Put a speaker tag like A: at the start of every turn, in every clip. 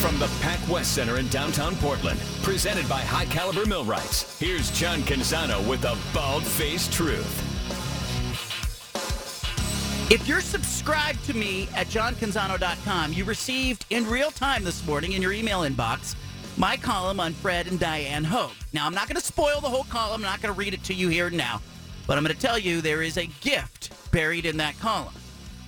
A: From the Pac West Center in downtown Portland, presented by High Caliber Millwrights, here's John Canzano with the Bald Faced Truth.
B: If you're subscribed to me at johncanzano.com, you received in real time this morning in your email inbox my column on Fred and Diane Hope. Now, I'm not going to spoil the whole column. I'm not going to read it to you here and now, but I'm going to tell you there is a gift buried in that column.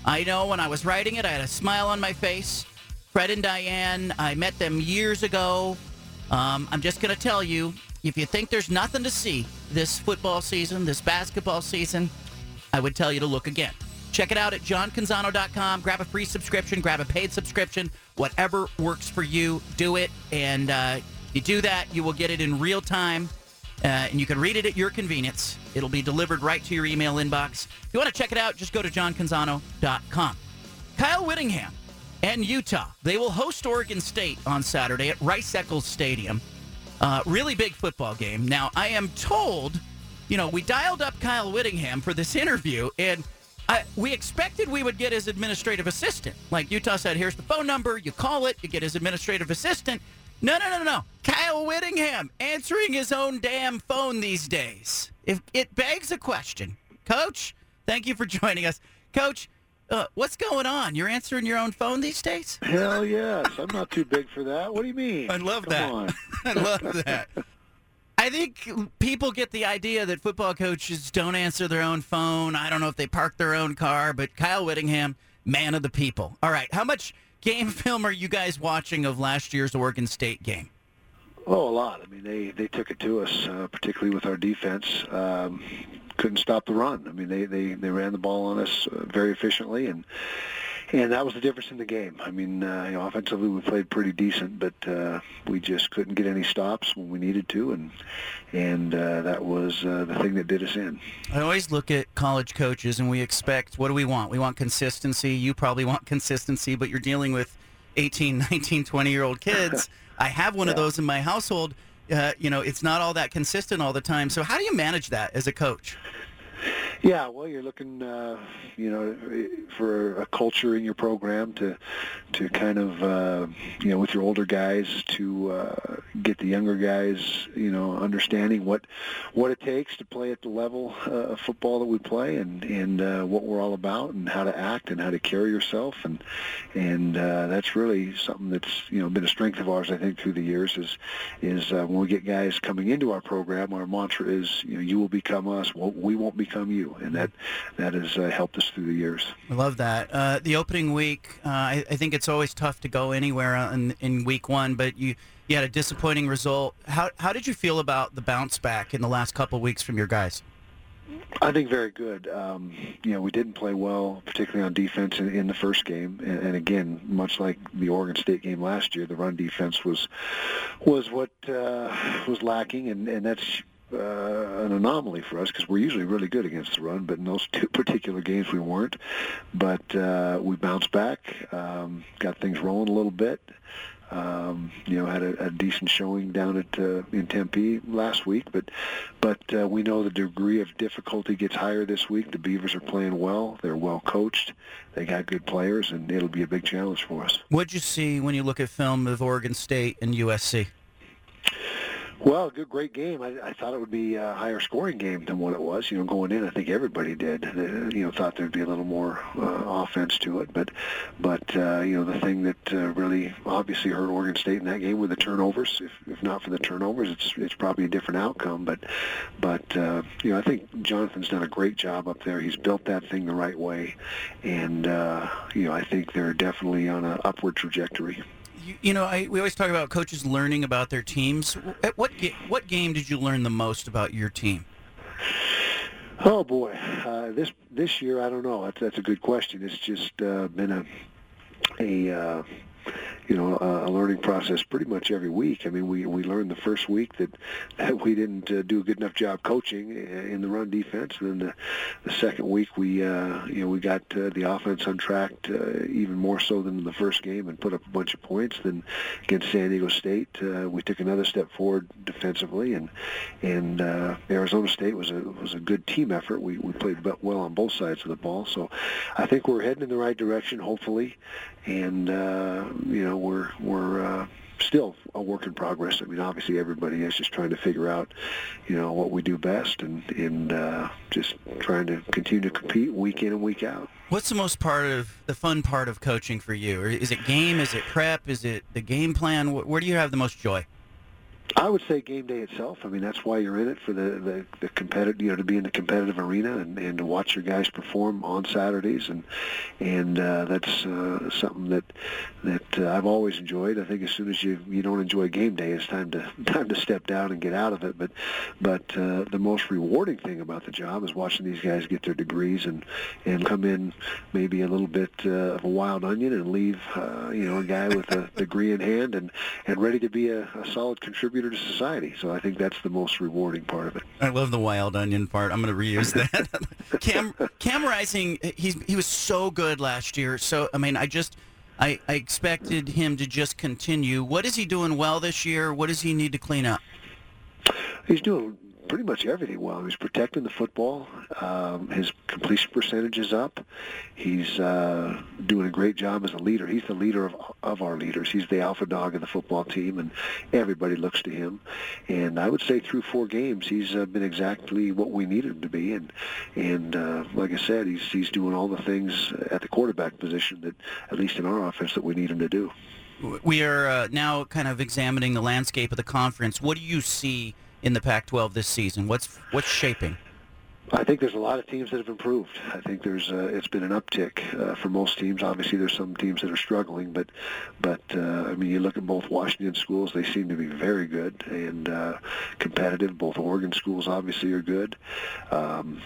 B: I know when I was writing it, I had a smile on my face. Fred and Diane, I met them years ago. Um, I'm just going to tell you if you think there's nothing to see this football season, this basketball season, I would tell you to look again. Check it out at johncanzano.com. Grab a free subscription, grab a paid subscription, whatever works for you, do it. And uh, you do that, you will get it in real time, uh, and you can read it at your convenience. It'll be delivered right to your email inbox. If you want to check it out, just go to johncanzano.com. Kyle Whittingham and Utah, they will host Oregon State on Saturday at Rice Eccles Stadium. Uh, really big football game. Now, I am told, you know, we dialed up Kyle Whittingham for this interview, and I, we expected we would get his administrative assistant. Like Utah said, here's the phone number. You call it, you get his administrative assistant. No, no, no, no. Kyle Whittingham answering his own damn phone these days. If it begs a question, Coach, thank you for joining us, Coach. Uh, what's going on? You're answering your own phone these days?
C: Hell yes. I'm not too big for that. What do you mean?
B: I love
C: Come
B: that. I love that. I think people get the idea that football coaches don't answer their own phone. I don't know if they park their own car, but Kyle Whittingham, man of the people. All right, how much game film are you guys watching of last year's Oregon State game?
C: Oh, a lot. I mean, they they took it to us, uh, particularly with our defense. Um, couldn't stop the run. I mean, they they they ran the ball on us uh, very efficiently, and and that was the difference in the game. I mean, uh, you know, offensively we played pretty decent, but uh, we just couldn't get any stops when we needed to, and and uh, that was uh, the thing that did us in.
B: I always look at college coaches and we expect what do we want? We want consistency. You probably want consistency, but you're dealing with 18, 19, 20 year old kids. I have one of those in my household. Uh, you know, it's not all that consistent all the time. So how do you manage that as a coach?
C: Yeah, well, you're looking, uh, you know, for a culture in your program to, to kind of, uh, you know, with your older guys to uh, get the younger guys, you know, understanding what, what it takes to play at the level uh, of football that we play, and and uh, what we're all about, and how to act, and how to carry yourself, and and uh, that's really something that's you know been a strength of ours, I think, through the years. Is is when we get guys coming into our program, our mantra is, you know, you will become us, we won't become you, and that that has uh, helped us through the years.
B: I love that. Uh, the opening week, uh, I, I think it's always tough to go anywhere in, in week one, but you, you had a disappointing result. How, how did you feel about the bounce back in the last couple of weeks from your guys?
C: I think very good. Um, you know, we didn't play well, particularly on defense in, in the first game, and, and again, much like the Oregon State game last year, the run defense was was what uh, was lacking, and, and that's uh, an anomaly for us because we're usually really good against the run, but in those two particular games we weren't. But uh, we bounced back, um, got things rolling a little bit. Um, you know, had a, a decent showing down at uh, in Tempe last week, but but uh, we know the degree of difficulty gets higher this week. The Beavers are playing well; they're well coached, they got good players, and it'll be a big challenge for us.
B: What'd you see when you look at film of Oregon State and USC?
C: Well, good, great game. I, I thought it would be a higher scoring game than what it was. You know, going in, I think everybody did. Uh, you know, thought there'd be a little more uh, offense to it, but but uh, you know, the thing that uh, really obviously hurt Oregon State in that game were the turnovers. If if not for the turnovers, it's it's probably a different outcome. But but uh, you know, I think Jonathan's done a great job up there. He's built that thing the right way, and uh, you know, I think they're definitely on an upward trajectory.
B: You, you know, I, we always talk about coaches learning about their teams. At what what game did you learn the most about your team?
C: Oh boy, uh, this this year I don't know. That's that's a good question. It's just uh, been a a uh, you know, a, a learning process pretty much every week. I mean, we we learned the first week that that we didn't uh, do a good enough job coaching in the run defense, and then the, the second week we uh, you know we got uh, the offense on track uh, even more so than in the first game and put up a bunch of points. Then against San Diego State, uh, we took another step forward defensively, and and uh, Arizona State was a was a good team effort. We we played well on both sides of the ball, so I think we're heading in the right direction, hopefully, and uh, you know we're we're uh, still a work in progress. I mean, obviously everybody is just trying to figure out, you know, what we do best and and uh, just trying to continue to compete week in and week out.
B: What's the most part of the fun part of coaching for you? Is it game? Is it prep? Is it the game plan? Where do you have the most joy?
C: I would say game day itself. I mean, that's why you're in it for the the, the competitive, you know, to be in the competitive arena and, and to watch your guys perform on Saturdays, and and uh, that's uh, something that that uh, I've always enjoyed. I think as soon as you you don't enjoy game day, it's time to time to step down and get out of it. But but uh, the most rewarding thing about the job is watching these guys get their degrees and and come in maybe a little bit uh, of a wild onion and leave uh, you know a guy with a degree in hand and and ready to be a, a solid contributor contributor to society. So I think that's the most rewarding part of it.
B: I love the wild onion part. I'm going to reuse that. Cam Cam Rising, he's he was so good last year. So I mean, I just I, I expected him to just continue. What is he doing well this year? What does he need to clean up?
C: He's doing pretty much everything well. He's protecting the football. Um, his completion percentage is up. He's uh, doing a great job as a leader. He's the leader of, of our leaders. He's the alpha dog of the football team, and everybody looks to him. And I would say through four games, he's uh, been exactly what we needed him to be. And and uh, like I said, he's he's doing all the things at the quarterback position that, at least in our offense, that we need him to do.
B: We are uh, now kind of examining the landscape of the conference. What do you see? In the Pac-12 this season? What's what's shaping?
C: I think there's a lot of teams that have improved. I think there's uh, it's been an uptick uh, for most teams. Obviously, there's some teams that are struggling, but but uh, I mean, you look at both Washington schools; they seem to be very good and uh, competitive. Both Oregon schools obviously are good. Um,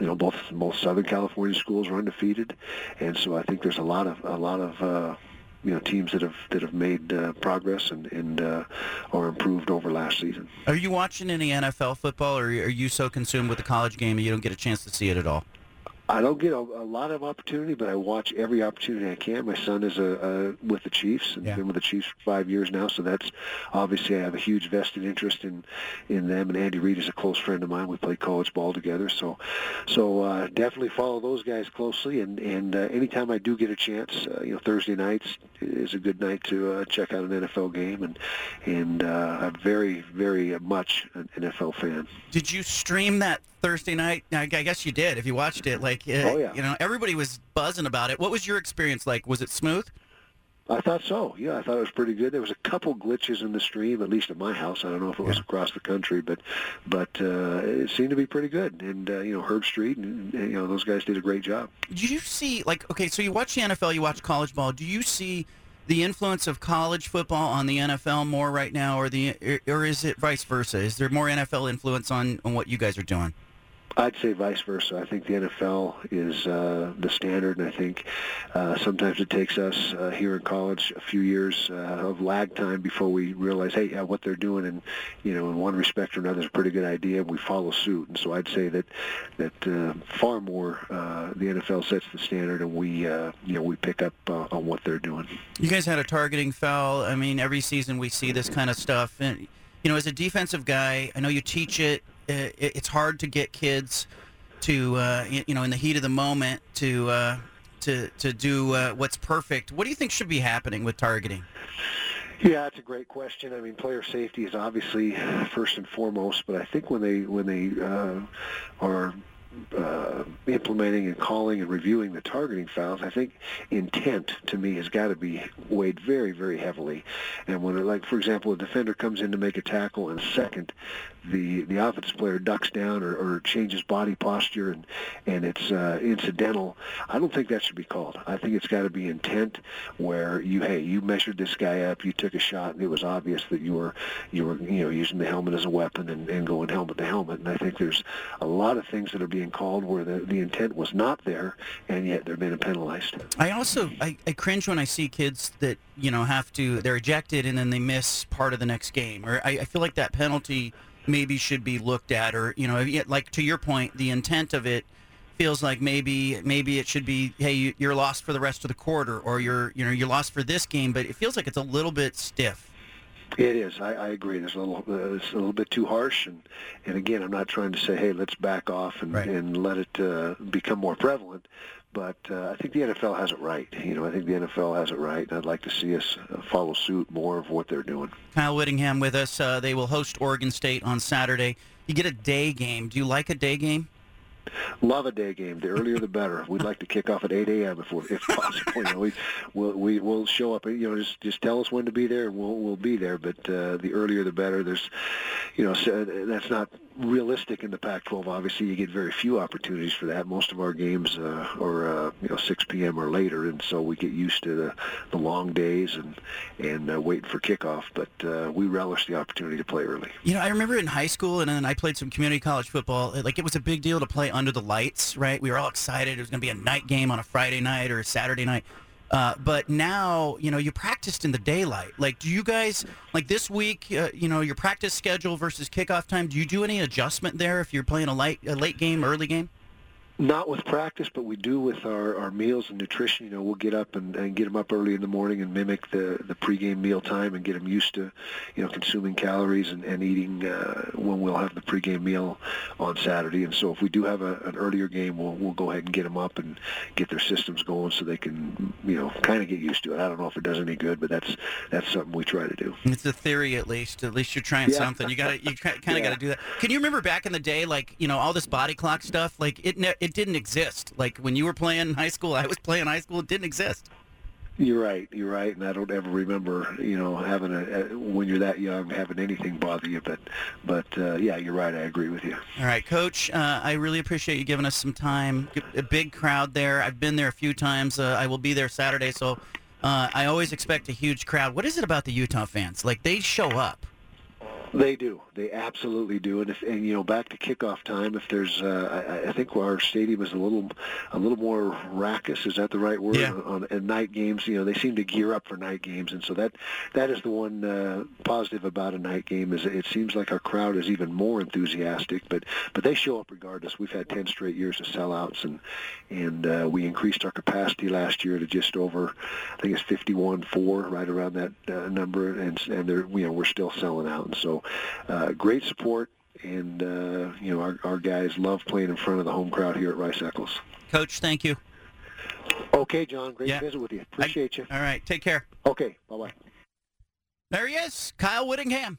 C: you know, both both Southern California schools are undefeated, and so I think there's a lot of a lot of uh, you know teams that have that have made uh, progress and and uh, are improved over last season.
B: Are you watching any NFL football, or are you so consumed with the college game that you don't get a chance to see it at all?
C: I don't get a, a, lot of opportunity, but I watch every opportunity I can. My son is a, a with the Chiefs and yeah. been with the Chiefs for five years now, so that's obviously I have a huge vested interest in in them. And Andy Reid is a close friend of mine. We played college ball together, so so uh, definitely follow those guys closely. And and uh, anytime I do get a chance, uh, you know, Thursday nights is a good night to uh, check out an NFL game, and and uh, I'm very very much an NFL fan.
B: Did you stream that Thursday night? I guess you did. If you watched it, like, uh, oh, yeah. you know, everybody was buzzing about it. What was your experience like? Was it smooth?
C: I thought so. Yeah, I thought it was pretty good. There was a couple glitches in the stream, at least at my house. I don't know if it was yeah. across the country, but but uh, it seemed to be pretty good. And uh, you know, Herbstreit and, and you know those guys did a great job.
B: Did you see like okay? So you watch the NFL, you watch college ball. Do you see the influence of college football on the NFL more right now, or the or is it vice versa? Is there more NFL influence on on what you guys are doing?
C: I'd say vice versa. I think the NFL is uh, the standard, and I think uh, sometimes it takes us uh, here in college a few years uh, of lag time before we realize, hey, yeah, what they're doing, and you know, in one respect or another, is a pretty good idea. And we follow suit, and so I'd say that that uh, far more uh, the NFL sets the standard, and we you know we pick up on what they're doing.
B: You guys had a targeting foul. I mean, every season we see this kind of stuff, and you know, as a defensive guy, I know you teach it it's hard to get kids to uh, you know in the heat of the moment to uh, to to do uh, what's perfect. What do you think should be happening with targeting?
C: Yeah, that's a great question. I mean, player safety is obviously first and foremost, but I think when they when they uh, are uh, implementing and calling and reviewing the targeting fouls, I think intent to me has got to be weighed very, very heavily. And when, like for example, a defender comes in to make a tackle, and second, the the offensive player ducks down or, or changes body posture, and and it's uh, incidental. I don't think that should be called. I think it's got to be intent, where you hey you measured this guy up, you took a shot, and it was obvious that you were you were you know using the helmet as a weapon and, and going helmet to helmet. And I think there's a lot of things that are being being called where the, the intent was not there, and yet they're being penalized.
B: I also I, I cringe when I see kids that you know have to they're ejected and then they miss part of the next game, or I, I feel like that penalty maybe should be looked at, or you know, like to your point, the intent of it feels like maybe maybe it should be hey you're lost for the rest of the quarter or you're you know you're lost for this game but it feels like it's a little bit stiff
C: it is. I, I agree. It's a little, uh, it's a little bit too harsh, and and again, I'm not trying to say, hey, let's back off and right. and let it uh, become more prevalent. But uh, I think the NFL has it right. You know, I think the NFL has it right, and I'd like to see us uh, follow suit more of what they're doing.
B: Kyle Whittingham with us. Uh, they will host Oregon State on Saturday. You get a day game. Do you like a day game?
C: Love a day game. The earlier the better. We'd like to kick off at 8 a.m. if, we're, if possible. You know, we we'll, we will show up. You know, just just tell us when to be there, and we'll we'll be there. But uh, the earlier the better. There's, you know, so that's not realistic in the Pac-12. Obviously, you get very few opportunities for that. Most of our games uh, are uh, you know 6 p.m. or later, and so we get used to the, the long days and and uh, waiting for kickoff. But uh, we relish the opportunity to play early.
B: You know, I remember in high school, and then I played some community college football. Like it was a big deal to play under the lights, right? We were all excited. It was going to be a night game on a Friday night or a Saturday night. Uh, but now, you know, you practiced in the daylight. Like, do you guys like this week? Uh, you know, your practice schedule versus kickoff time. Do you do any adjustment there if you're playing a late a late game, early game?
C: Not with practice, but we do with our, our meals and nutrition. You know, we'll get up and, and get them up early in the morning and mimic the, the pregame meal time and get them used to, you know, consuming calories and, and eating uh, when we'll have the pregame meal on Saturday. And so if we do have a, an earlier game, we'll, we'll go ahead and get them up and get their systems going so they can, you know, kind of get used to it. I don't know if it does any good, but that's that's something we try to do.
B: It's a theory, at least. At least you're trying yeah. something. You got to you kind of yeah. got to do that. Can you remember back in the day, like you know, all this body clock stuff? Like it. Ne- it didn't exist. Like when you were playing high school, I was playing high school. It didn't exist.
C: You're right. You're right, and I don't ever remember, you know, having a, a when you're that young having anything bother you. But, but uh, yeah, you're right. I agree with you.
B: All right, Coach. Uh, I really appreciate you giving us some time. A big crowd there. I've been there a few times. Uh, I will be there Saturday, so uh, I always expect a huge crowd. What is it about the Utah fans? Like they show up.
C: They do. They absolutely do. And if and you know back to kickoff time, if there's, uh, I, I think our stadium is a little, a little more raucous. Is that the right word?
B: Yeah.
C: On, on night games, you know, they seem to gear up for night games, and so that that is the one uh, positive about a night game is it seems like our crowd is even more enthusiastic. But but they show up regardless. We've had ten straight years of sellouts, and and uh, we increased our capacity last year to just over, I think it's 51.4, right around that uh, number, and and they're you know we're still selling out, and so uh, great support, and uh, you know our, our guys love playing in front of the home crowd here at Rice Eccles.
B: Coach, thank you.
C: Okay, John. Great yeah. to visit with you. Appreciate
B: I,
C: you.
B: All right. Take care.
C: Okay. Bye bye.
B: There he is, Kyle Whittingham,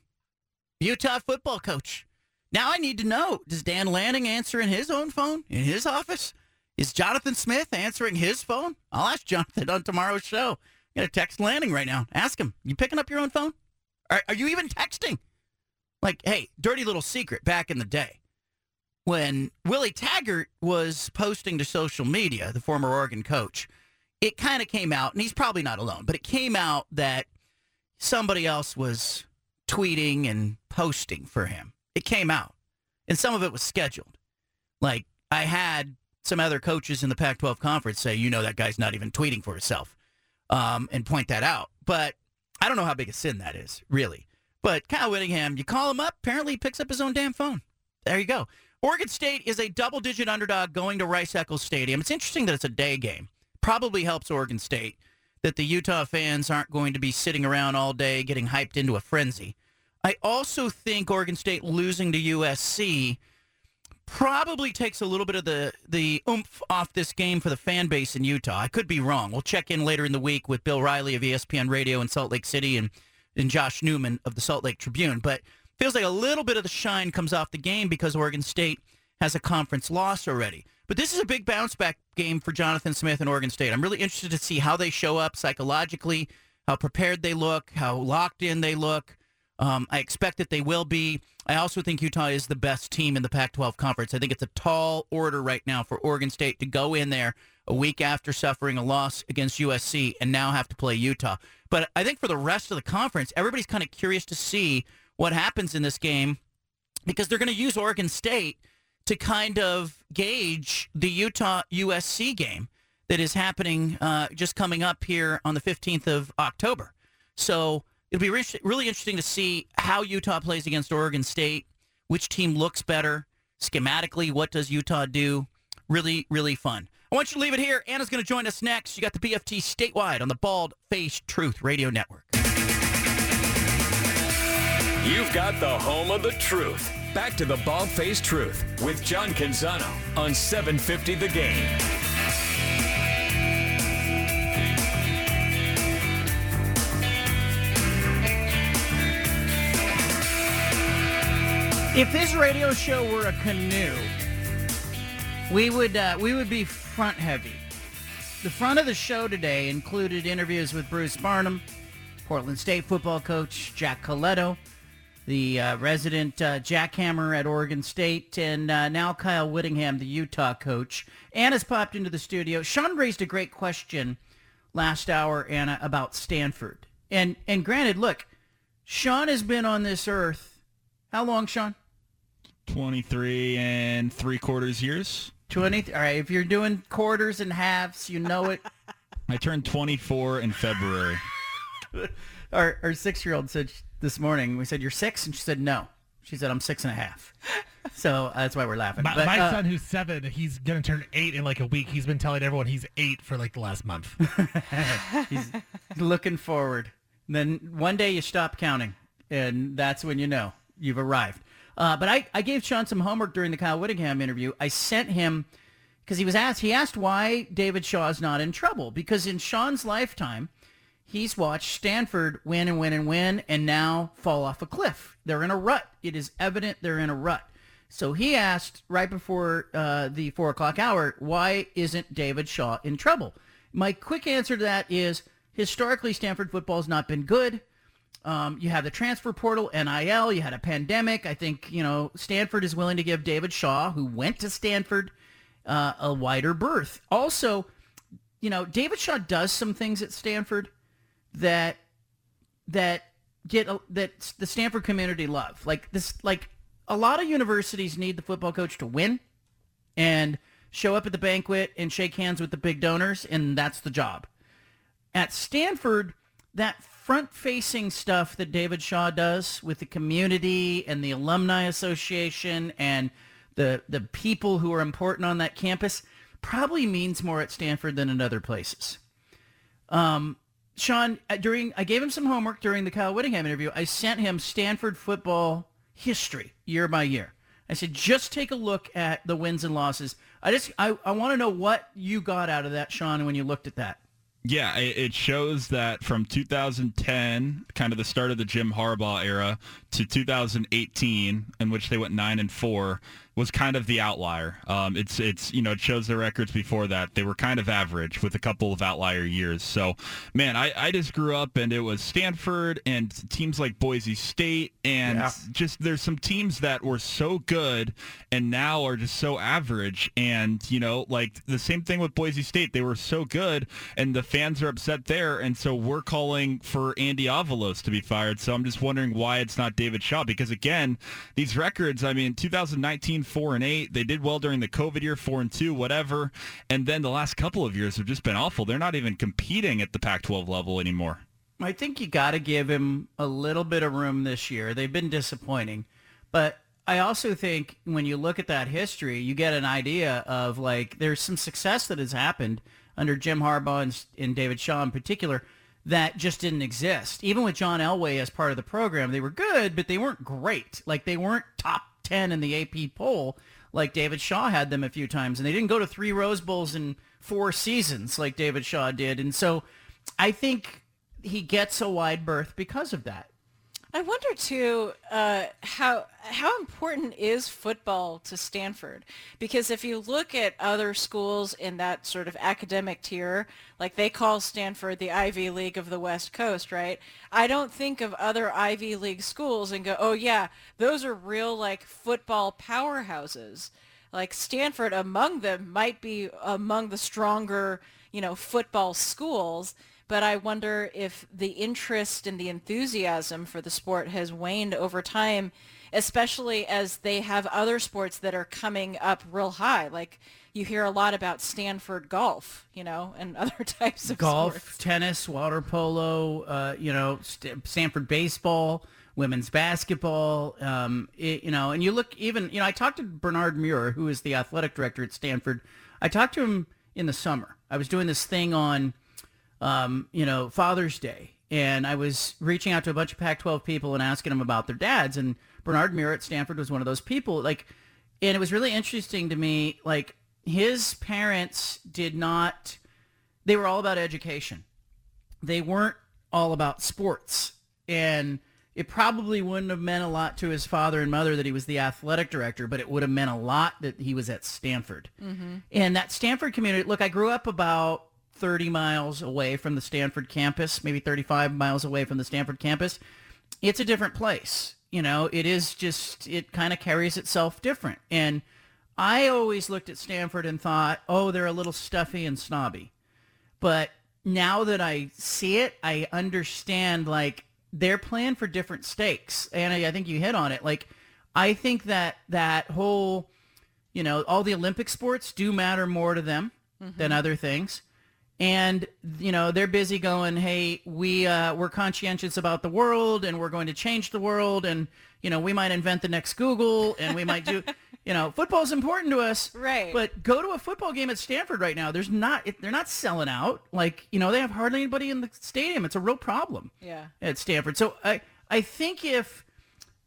B: Utah football coach. Now I need to know: Does Dan Lanning answer in his own phone in his office? Is Jonathan Smith answering his phone? I'll ask Jonathan on tomorrow's show. I'm gonna text Lanning right now. Ask him: You picking up your own phone? Are, are you even texting? Like, hey, dirty little secret back in the day when Willie Taggart was posting to social media, the former Oregon coach, it kind of came out, and he's probably not alone, but it came out that somebody else was tweeting and posting for him. It came out, and some of it was scheduled. Like, I had some other coaches in the Pac 12 conference say, you know, that guy's not even tweeting for himself, um, and point that out. But I don't know how big a sin that is, really. But Kyle Whittingham, you call him up, apparently he picks up his own damn phone. There you go. Oregon State is a double digit underdog going to Rice Eccles Stadium. It's interesting that it's a day game. Probably helps Oregon State that the Utah fans aren't going to be sitting around all day getting hyped into a frenzy. I also think Oregon State losing to USC probably takes a little bit of the the oomph off this game for the fan base in Utah. I could be wrong. We'll check in later in the week with Bill Riley of ESPN Radio in Salt Lake City and and Josh Newman of the Salt Lake Tribune. But feels like a little bit of the shine comes off the game because Oregon State has a conference loss already. But this is a big bounce back game for Jonathan Smith and Oregon State. I'm really interested to see how they show up psychologically, how prepared they look, how locked in they look. Um, I expect that they will be. I also think Utah is the best team in the Pac 12 conference. I think it's a tall order right now for Oregon State to go in there a week after suffering a loss against USC and now have to play Utah. But I think for the rest of the conference, everybody's kind of curious to see what happens in this game because they're going to use Oregon State to kind of gauge the Utah USC game that is happening uh, just coming up here on the 15th of October. So it'll be re- really interesting to see how Utah plays against Oregon State, which team looks better schematically, what does Utah do. Really, really fun. I want you to leave it here. Anna's going to join us next. You got the BFT statewide on the Bald Face Truth Radio Network.
A: You've got the home of the truth. Back to the Bald Face Truth with John Canzano on 750 The Game.
B: If this radio show were a canoe, we would uh, we would be front heavy. The front of the show today included interviews with Bruce Barnum, Portland State football coach Jack Colletto, the uh, resident uh, jackhammer at Oregon State, and uh, now Kyle Whittingham, the Utah coach. Anna's popped into the studio. Sean raised a great question last hour, Anna, about Stanford. And and granted, look, Sean has been on this earth. How long, Sean?
D: 23 and three quarters years.
B: 20. All right, if you're doing quarters and halves, you know it.
D: I turned 24 in February.
B: our our six year old said this morning, we said, You're six? And she said, No. She said, I'm six and a half. So uh, that's why we're laughing.
E: My,
B: But,
E: my
B: uh,
E: son, who's seven, he's gonna turn eight in like a week. He's been telling everyone he's eight for like the last month.
B: he's looking forward. Then one day you stop counting, and that's when you know you've arrived. Uh, but I, I gave Sean some homework during the Kyle Whittingham interview. I sent him because he was asked. He asked why David Shaw is not in trouble because in Sean's lifetime, he's watched Stanford win and win and win, and now fall off a cliff. They're in a rut. It is evident they're in a rut. So he asked right before uh, the four o'clock hour, why isn't David Shaw in trouble? My quick answer to that is historically, Stanford football has not been good. Um, you have the transfer portal, NIL. You had a pandemic. I think you know Stanford is willing to give David Shaw, who went to Stanford, uh, a wider berth. Also, you know David Shaw does some things at Stanford that that get that the Stanford community love. Like this, like a lot of universities need the football coach to win and show up at the banquet and shake hands with the big donors, and that's the job. At Stanford, that front-facing stuff that David Shaw does with the community and the alumni association and the the people who are important on that campus probably means more at Stanford than in other places. Um, Sean, uh, during I gave him some homework during the Kyle Whittingham interview. I sent him Stanford football history year by year. I said, just take a look at the wins and losses. I just I, I want to know what you got out of that, Sean, when you looked at that.
D: Yeah, it shows that from 2010, kind of the start of the Jim Harbaugh era, to 2018, in which they went nine and four, was kind of the outlier. Um, it's it's you know it shows the records before that they were kind of average with a couple of outlier years. So, man, I, I just grew up and it was Stanford and teams like Boise State and
B: Yeah.
D: just there's some teams that were so good and now are just so average. And you know, like the same thing with Boise State, they were so good and the fans are upset there, and so we're calling for Andy Avalos to be fired. So I'm just wondering why it's not David Shaw because again, these records. I mean, 2019 four and eight. They did well during the COVID year, four and two, whatever. And then the last couple of years have just been awful. They're not even competing at the Pac-12 level anymore.
B: I think you got to give him a little bit of room this year. They've been disappointing, but I also think when you look at that history, you get an idea of like there's some success that has happened under Jim Harbaugh and, and David Shaw in particular that just didn't exist. Even with John Elway as part of the program, they were good, but they weren't great. Like they weren't top 10 in the AP poll like David Shaw had them a few times. And they didn't go to three Rose Bowls in four seasons like David Shaw did. And so I think he gets a wide berth because of that.
F: I wonder too uh, how how important is football to Stanford? Because if you look at other schools in that sort of academic tier, like they call Stanford the Ivy League of the West Coast, right? I don't think of other Ivy League schools and go, oh yeah, those are real like football powerhouses. Like Stanford among them might be among the stronger, you know, football schools but I wonder if the interest and the enthusiasm for the sport has waned over time especially as they have other sports that are coming up real high. Like you hear a lot about Stanford golf, you know, and other types of
B: golf,
F: sports.
B: tennis, water polo, uh, you know, St- Stanford baseball, women's basketball, um, it, you know, and you look even, you know, I talked to Bernard Muir, who is the athletic director at Stanford. I talked to him in the summer. I was doing this thing on, um, you know, Father's Day, and I was reaching out to a bunch of Pac-12 people and asking them about their dads, and Bernard Muir at Stanford was one of those people. Like, and it was really interesting to me, like his parents did not, they were all about education. They weren't all about sports. And it probably wouldn't have meant a lot to his father and mother that he was the athletic director, but it would have meant a lot that he was at Stanford. And that Stanford community, look, I grew up about 30 miles away from the Stanford campus, maybe 35 miles away from the Stanford campus. It's a different place. You know, it is just, it kind of carries itself different. And I always looked at Stanford and thought, oh, they're a little stuffy and snobby. But now that I see it, I understand like they're playing for different stakes. And I, I think you hit on it. Like, I think that that whole, you know, all the Olympic sports do matter more to them than mm-hmm. other things. And, you know, they're busy going, hey, we, uh, we're conscientious about the world and we're going to change the world. And, you know, we might invent the next Google and we might do, you know, football's important to us.
F: Right.
B: But go to a football game at Stanford right now. There's not, they're not selling out. Like, you know, they have hardly anybody in the stadium. It's a real problem
F: Yeah.
B: at Stanford. So I, I think if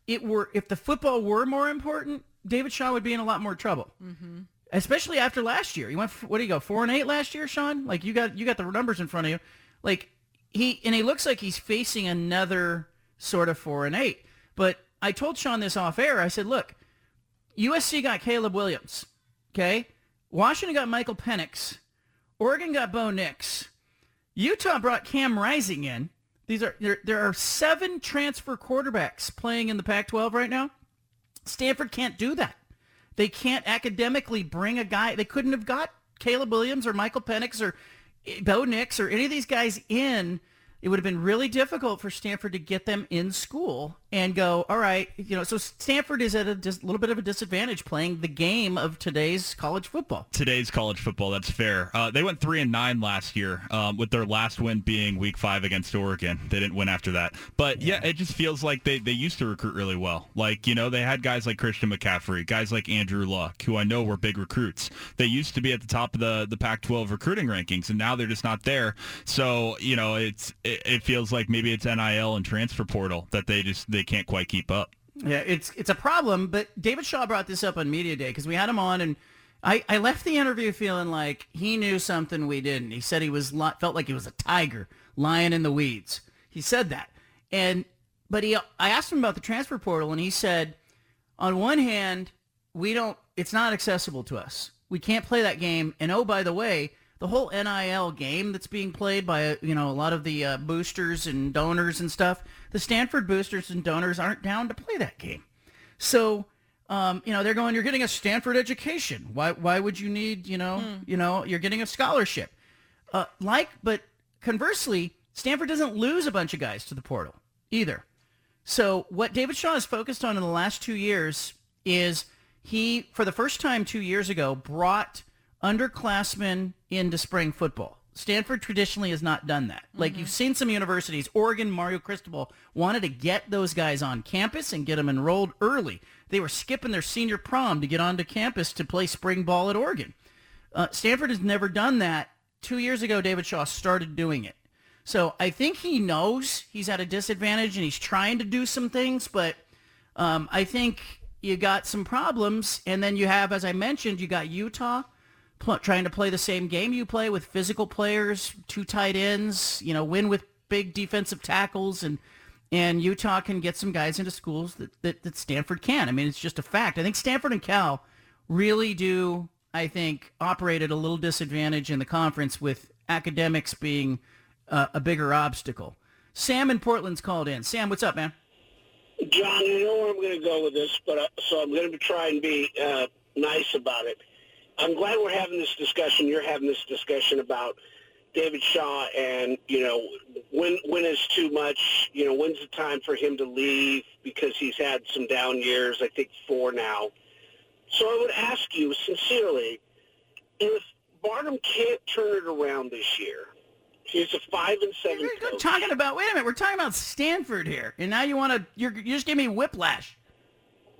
B: it were, if the football were more important, David Shaw would be in a lot more trouble. Mm-hmm. Especially after last year. He went, what do you go, four and eight last year, Sean? Like you got, you got the numbers in front of you. Like he, and he looks like he's facing another sort of four and eight. But I told Sean this off air. I said, look, USC got Caleb Williams. Okay. Washington got Michael Penix. Oregon got Bo Nix. Utah brought Cam Rising in. These are there, there are seven transfer quarterbacks playing in the Pac-12 right now. Stanford can't do that. They can't academically bring a guy. They couldn't have got Caleb Williams or Michael Penix or Bo Nix or any of these guys in. It would have been really difficult for Stanford to get them in school and go, all right, you know, so Stanford is at a dis- little bit of a disadvantage playing the game of today's college football.
D: today's college football. That's fair. Uh, they went three and nine last year, um, with their last win being Week Five against Oregon. They didn't win after that, but yeah, it just feels like they, they used to recruit really well. Like you know, they had guys like Christian McCaffrey, guys like Andrew Luck, who I know were big recruits. They used to be at the top of the the Pac-12 recruiting rankings, and now they're just not there. So you know, it's it, it feels like maybe it's NIL and transfer portal that they just they can't quite keep up.
B: Yeah, it's it's a problem. But David Shaw brought this up on media day because we had him on, and I, I left the interview feeling like he knew something we didn't. He said he was felt like he was a tiger lying in the weeds. He said that, and but he I asked him about the transfer portal, and he said, on one hand, we don't. It's not accessible to us. We can't play that game. And oh, by the way, the whole NIL game that's being played by you know a lot of the uh, boosters and donors and stuff. The Stanford boosters and donors aren't down to play that game. So, um, you know, they're going. You're getting a Stanford education. Why? Why would you need? You know, you know, you're getting a scholarship. Uh, like, but conversely, Stanford doesn't lose a bunch of guys to the portal either. So what David Shaw has focused on in the last two years is he, for the first time two years ago, brought underclassmen into spring football. Stanford traditionally has not done that. Like you've seen some universities, Oregon, Mario Cristobal wanted to get those guys on campus and get them enrolled early. They were skipping their senior prom to get onto campus to play spring ball at Oregon. Uh, Stanford has never done that. Two years ago, David Shaw started doing it. So I think he knows he's at a disadvantage and he's trying to do some things, but um, I think you got some problems. And then you have, as I mentioned, you got Utah pl- trying to play the same game you play with physical players, two tight ends, you know, win with big defensive tackles and and Utah can get some guys into schools that, that, that Stanford can. I mean, it's just a fact. I think Stanford and Cal really do, I think, operate at a little disadvantage in the conference with academics being uh, a bigger obstacle. Sam in Portland's called in. Sam, what's up, man?
G: John, you know where I'm going to go with this, but uh, so I'm going to try and be uh, nice about it. I'm glad we're having this discussion. You're having this discussion about David Shaw and, you know, when when is too much? You know, when's the time for him to leave because he's had some down years, I think four now. So I would ask you sincerely, if Barnum can't turn it around this year, he's a five and 7
B: We're
G: coach.
B: talking about. Wait a minute. We're talking about Stanford here, and now you want to. You're you just give me whiplash.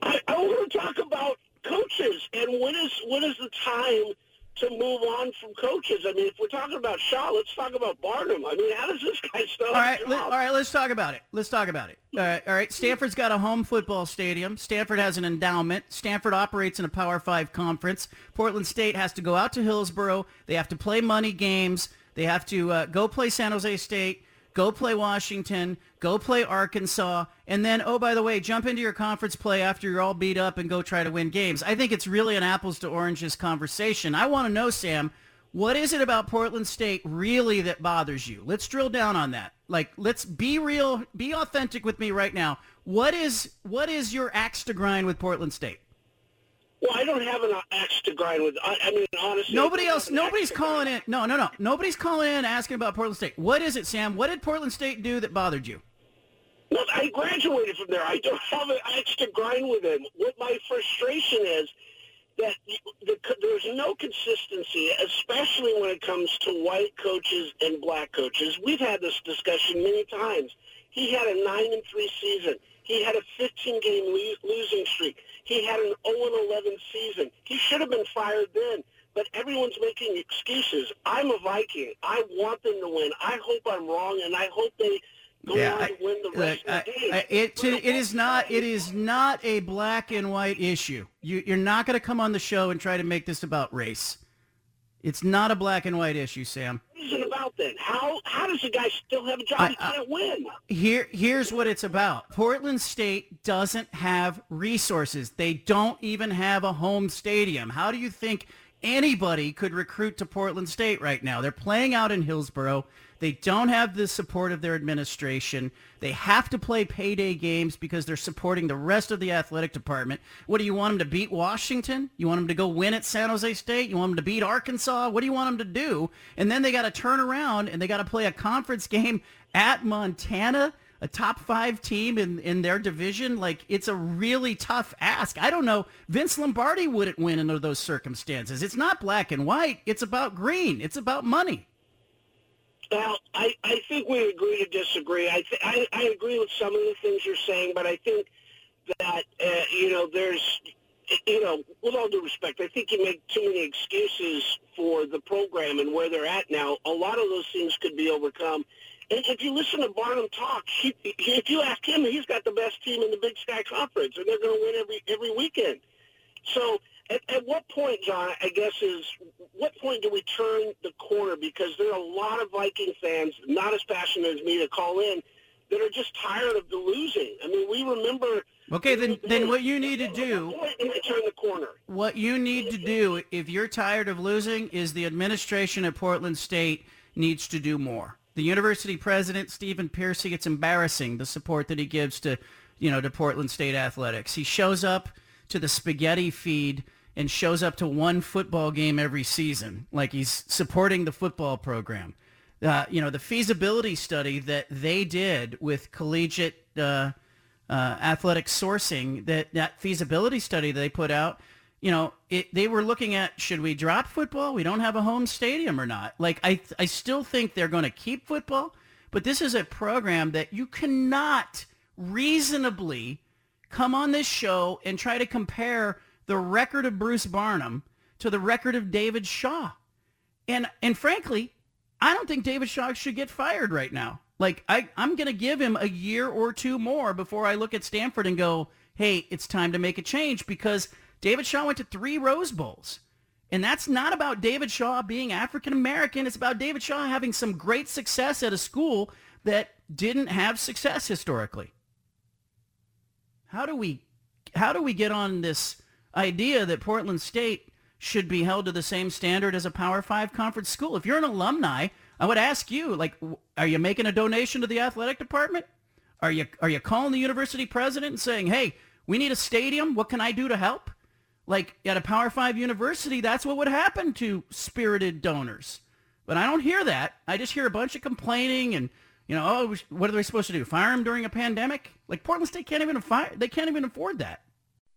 G: I, I want to talk about coaches and when is when is the time to move on from coaches? I mean, if we're talking about Shaw, let's talk about Barnum. I mean, how does this guy still
B: All right, let, all right. Let's talk about it. Let's talk about it. All right, all right. Stanford's got a home football stadium. Stanford has an endowment. Stanford operates in a Power Five conference. Portland State has to go out to Hillsboro. They have to play money games. They have to uh, go play San Jose State. Go play Washington. Go play Arkansas. And then, oh, by the way, jump into your conference play after you're all beat up and go try to win games. I think it's really an apples to oranges conversation. I want to know, Sam, what is it about Portland State really that bothers you? Let's drill down on that. Like, let's be real, be authentic with me right now. What is what is your axe to grind with Portland State?
G: Well, I don't have an axe to grind with. I, I mean, honestly,
B: Nobody else,
G: have an axe
B: nobody's calling in. No, no, no. Nobody's calling in asking about Portland State. What is it, Sam? What did Portland State do that bothered you?
G: Look, I graduated from there. I don't have an axe to grind with him. What my frustration is that the, there's no consistency, especially when it comes to white coaches and black coaches. We've had this discussion many times. He had a nine and three season. He had a 15 game lo- losing streak. He had an 0 and 11 season. He should have been fired then. But everyone's making excuses. I'm a Viking. I want them to win. I hope I'm wrong, and I hope they go on
B: I-
G: to win the rest
B: I-
G: of the game.
B: I- it, it is not it is not a black and white issue. You, you're not going to come on the show and try to make this about race. It's not a black and white issue, Sam.
G: What is it about then? How how does a guy still have a job?
B: I-
G: he can't uh, win.
B: Here, here's what it's about. Portland State doesn't have resources. They don't even have a home stadium. How do you think anybody could recruit to Portland State right now? They're playing out in Hillsboro. They don't have the support of their administration. They have to play payday games because they're supporting the rest of the athletic department. What do you want them to beat Washington? You want them to go win at San Jose State? You want them to beat Arkansas? What do you want them to do? And then they got to turn around and they got to play a conference game at Montana, a top five team in, in their division. Like, it's a really tough ask. I don't know. Vince Lombardi wouldn't win under those circumstances. It's not black and white. It's about green. It's about money.
G: Well, I, I think we agree to disagree. I, th- I I agree with some of the things you're saying, but I think that uh, you know there's you know with all due respect, I think you make too many excuses for the program and where they're at now. A lot of those things could be overcome. And if you listen to Barnum talk, he- if you ask him, he's got the best team in the Big Sky Conference, and they're going to win every every weekend. So at, at what point, John, I guess is what point do we turn the corner? Because there are a lot of Viking fans, not as passionate as me, to call in that are just tired of the losing. I mean, we remember.
B: Okay, then, then what you need to do
G: What point do we turn the corner?
B: what you need to do if you're tired of losing is the administration at Portland State needs to do more. The university president, Stephen Percy, it's embarrassing the support that he gives to, you know, to Portland State athletics. He shows up to the spaghetti feed and shows up to one football game every season, like he's supporting the football program. Uh, you know, the feasibility study that they did with collegiate uh, uh, athletic sourcing, that, that feasibility study that they put out, you know, it, they were looking at should we drop football? We don't have a home stadium or not. Like, I, I still think they're going to keep football, but this is a program that you cannot reasonably come on this show and try to compare the record of Bruce Barnum to the record of David Shaw. And and frankly, I don't think David Shaw should get fired right now. Like I, I'm to give him a year or two more before I look at Stanford and go, hey, it's time to make a change because David Shaw went to three Rose Bowls. And that's not about David Shaw being African American. It's about David Shaw having some great success at a school that didn't have success historically. How do we how do we get on this idea that Portland State should be held to the same standard as a Power 5 conference school? If you're an alumni, I would ask you like are you making a donation to the athletic department? Are you are you calling the university president and saying, "Hey, we need a stadium. What can I do to help?" Like at a Power 5 university, that's what would happen to spirited donors.
H: But I don't hear that. I just hear a bunch of complaining and, you know, oh, what are they supposed to do? Fire him during a pandemic? Like Portland State can't even fire. They can't even afford that.